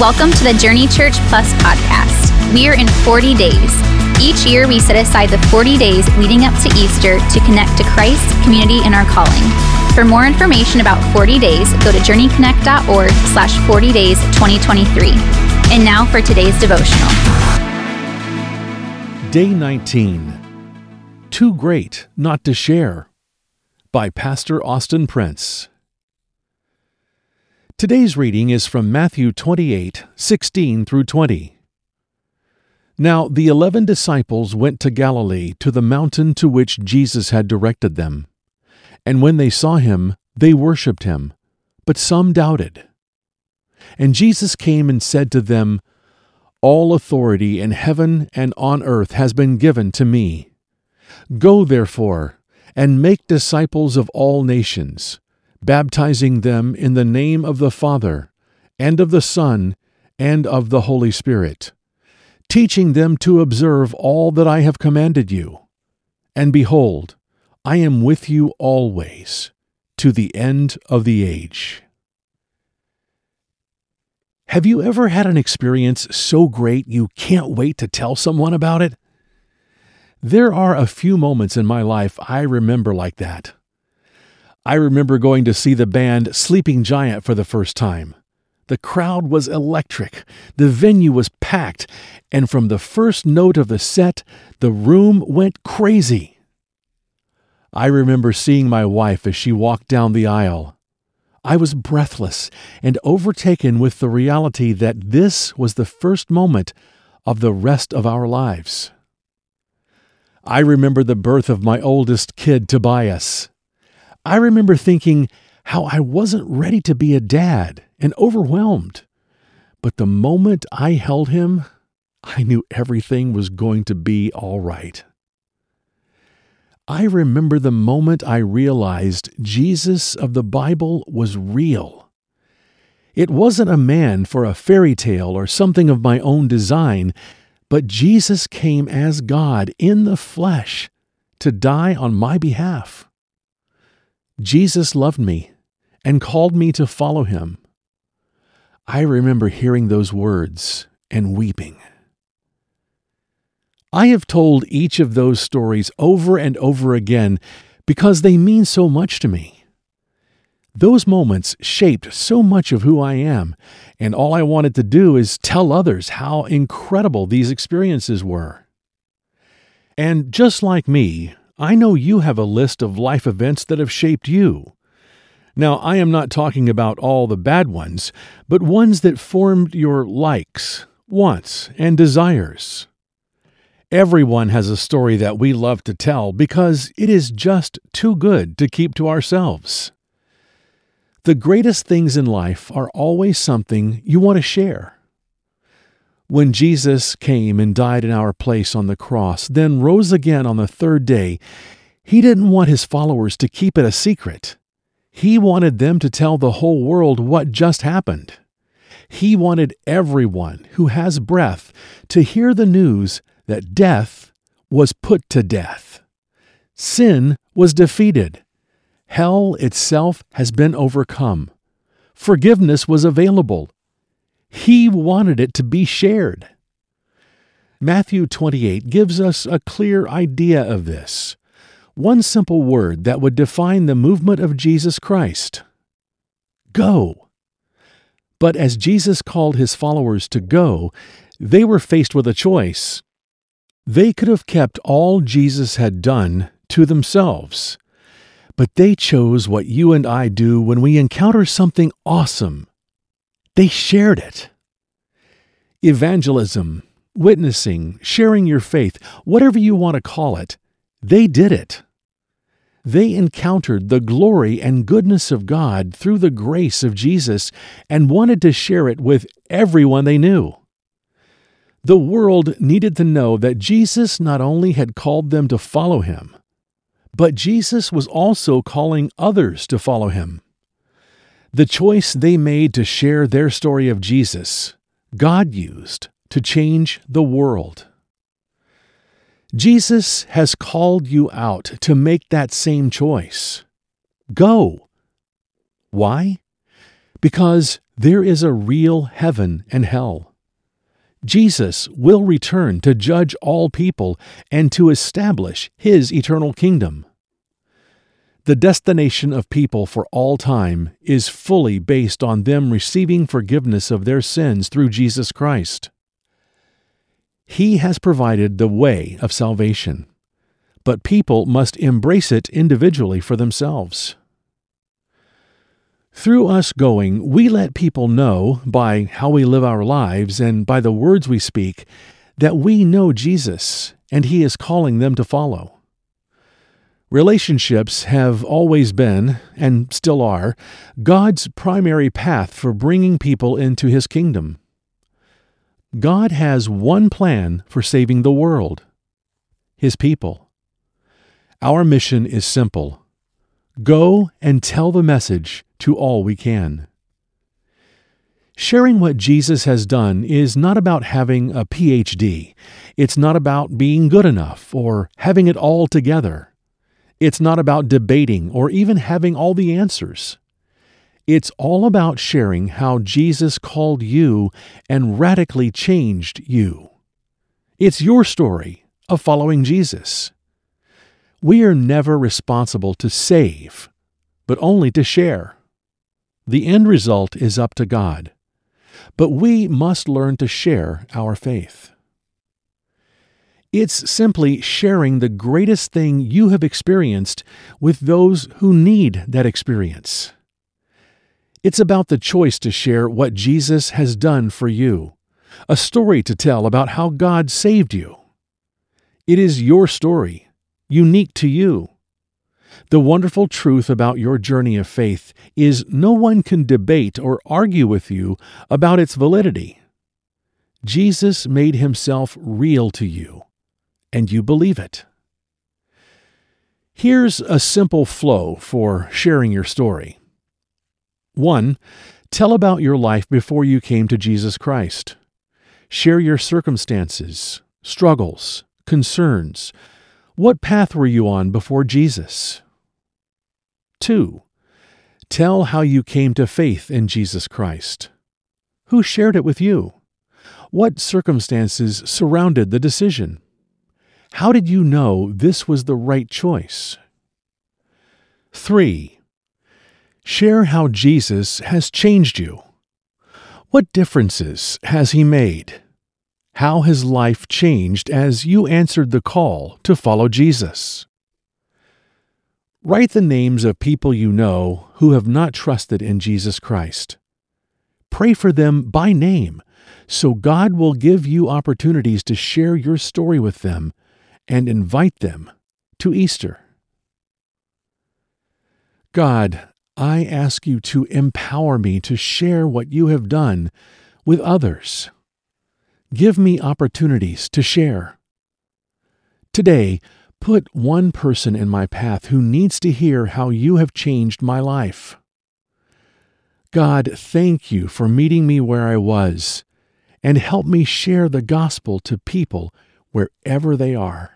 Welcome to the Journey Church Plus podcast. We are in 40 days. Each year, we set aside the 40 days leading up to Easter to connect to Christ, community, and our calling. For more information about 40 days, go to journeyconnect.org slash 40 days 2023. And now for today's devotional. Day 19 Too Great Not to Share by Pastor Austin Prince. Today's reading is from Matthew 28 16 through 20. Now the eleven disciples went to Galilee to the mountain to which Jesus had directed them. And when they saw him, they worshipped him, but some doubted. And Jesus came and said to them, All authority in heaven and on earth has been given to me. Go therefore, and make disciples of all nations baptizing them in the name of the Father, and of the Son, and of the Holy Spirit, teaching them to observe all that I have commanded you. And behold, I am with you always, to the end of the age. Have you ever had an experience so great you can't wait to tell someone about it? There are a few moments in my life I remember like that. I remember going to see the band Sleeping Giant for the first time. The crowd was electric, the venue was packed, and from the first note of the set, the room went crazy. I remember seeing my wife as she walked down the aisle. I was breathless and overtaken with the reality that this was the first moment of the rest of our lives. I remember the birth of my oldest kid, Tobias. I remember thinking how I wasn't ready to be a dad and overwhelmed. But the moment I held him, I knew everything was going to be all right. I remember the moment I realized Jesus of the Bible was real. It wasn't a man for a fairy tale or something of my own design, but Jesus came as God in the flesh to die on my behalf. Jesus loved me and called me to follow him. I remember hearing those words and weeping. I have told each of those stories over and over again because they mean so much to me. Those moments shaped so much of who I am, and all I wanted to do is tell others how incredible these experiences were. And just like me, I know you have a list of life events that have shaped you. Now, I am not talking about all the bad ones, but ones that formed your likes, wants, and desires. Everyone has a story that we love to tell because it is just too good to keep to ourselves. The greatest things in life are always something you want to share. When Jesus came and died in our place on the cross, then rose again on the third day, he didn't want his followers to keep it a secret. He wanted them to tell the whole world what just happened. He wanted everyone who has breath to hear the news that death was put to death. Sin was defeated. Hell itself has been overcome. Forgiveness was available he wanted it to be shared. Matthew 28 gives us a clear idea of this. One simple word that would define the movement of Jesus Christ Go. But as Jesus called his followers to go, they were faced with a choice. They could have kept all Jesus had done to themselves, but they chose what you and I do when we encounter something awesome they shared it. Evangelism, witnessing, sharing your faith, whatever you want to call it, they did it. They encountered the glory and goodness of God through the grace of Jesus and wanted to share it with everyone they knew. The world needed to know that Jesus not only had called them to follow him, but Jesus was also calling others to follow him. The choice they made to share their story of Jesus, God used to change the world. Jesus has called you out to make that same choice. Go. Why? Because There is a real heaven and hell. Jesus will return to judge all people and to establish his eternal kingdom. The destination of people for all time is fully based on them receiving forgiveness of their sins through Jesus Christ. He has provided the way of salvation, but people must embrace it individually for themselves. Through us going, we let people know by how we live our lives and by the words we speak that we know Jesus and He is calling them to follow. Relationships have always been, and still are, God's primary path for bringing people into His kingdom. God has one plan for saving the world His people. Our mission is simple go and tell the message to all we can. Sharing what Jesus has done is not about having a PhD. It's not about being good enough or having it all together. It's not about debating or even having all the answers. It's all about sharing how Jesus called you and radically changed you. It's your story of following Jesus. We are never responsible to save, but only to share. The end result is up to God. But we must learn to share our faith. It's simply sharing the greatest thing you have experienced with those who need that experience. It's about the choice to share what Jesus has done for you, a story to tell about how God saved you. It is your story, unique to you. The wonderful truth about your journey of faith is no one can debate or argue with you about its validity. Jesus made himself real to you, and you believe it. Here's a simple flow for sharing your story. 1. Tell about your life before you came to Jesus Christ. Share your circumstances, struggles, concerns. What path were you on before Jesus? 2. Tell how you came to faith in Jesus Christ. Who shared it with you? What circumstances surrounded the decision? How did you know this was the right choice? 3. Share how Jesus has changed you. What differences has he made? How has life changed as you answered the call to follow Jesus? Write the names of people you know who have not trusted in Jesus Christ. Pray for them by name so God will give you opportunities to share your story with them and invite them to Easter. God, I ask you to empower me to share what you have done with others. Give me opportunities to share. Today, Put one person in my path who needs to hear how you have changed my life. God, thank you for meeting me where I was and help me share the gospel to people wherever they are.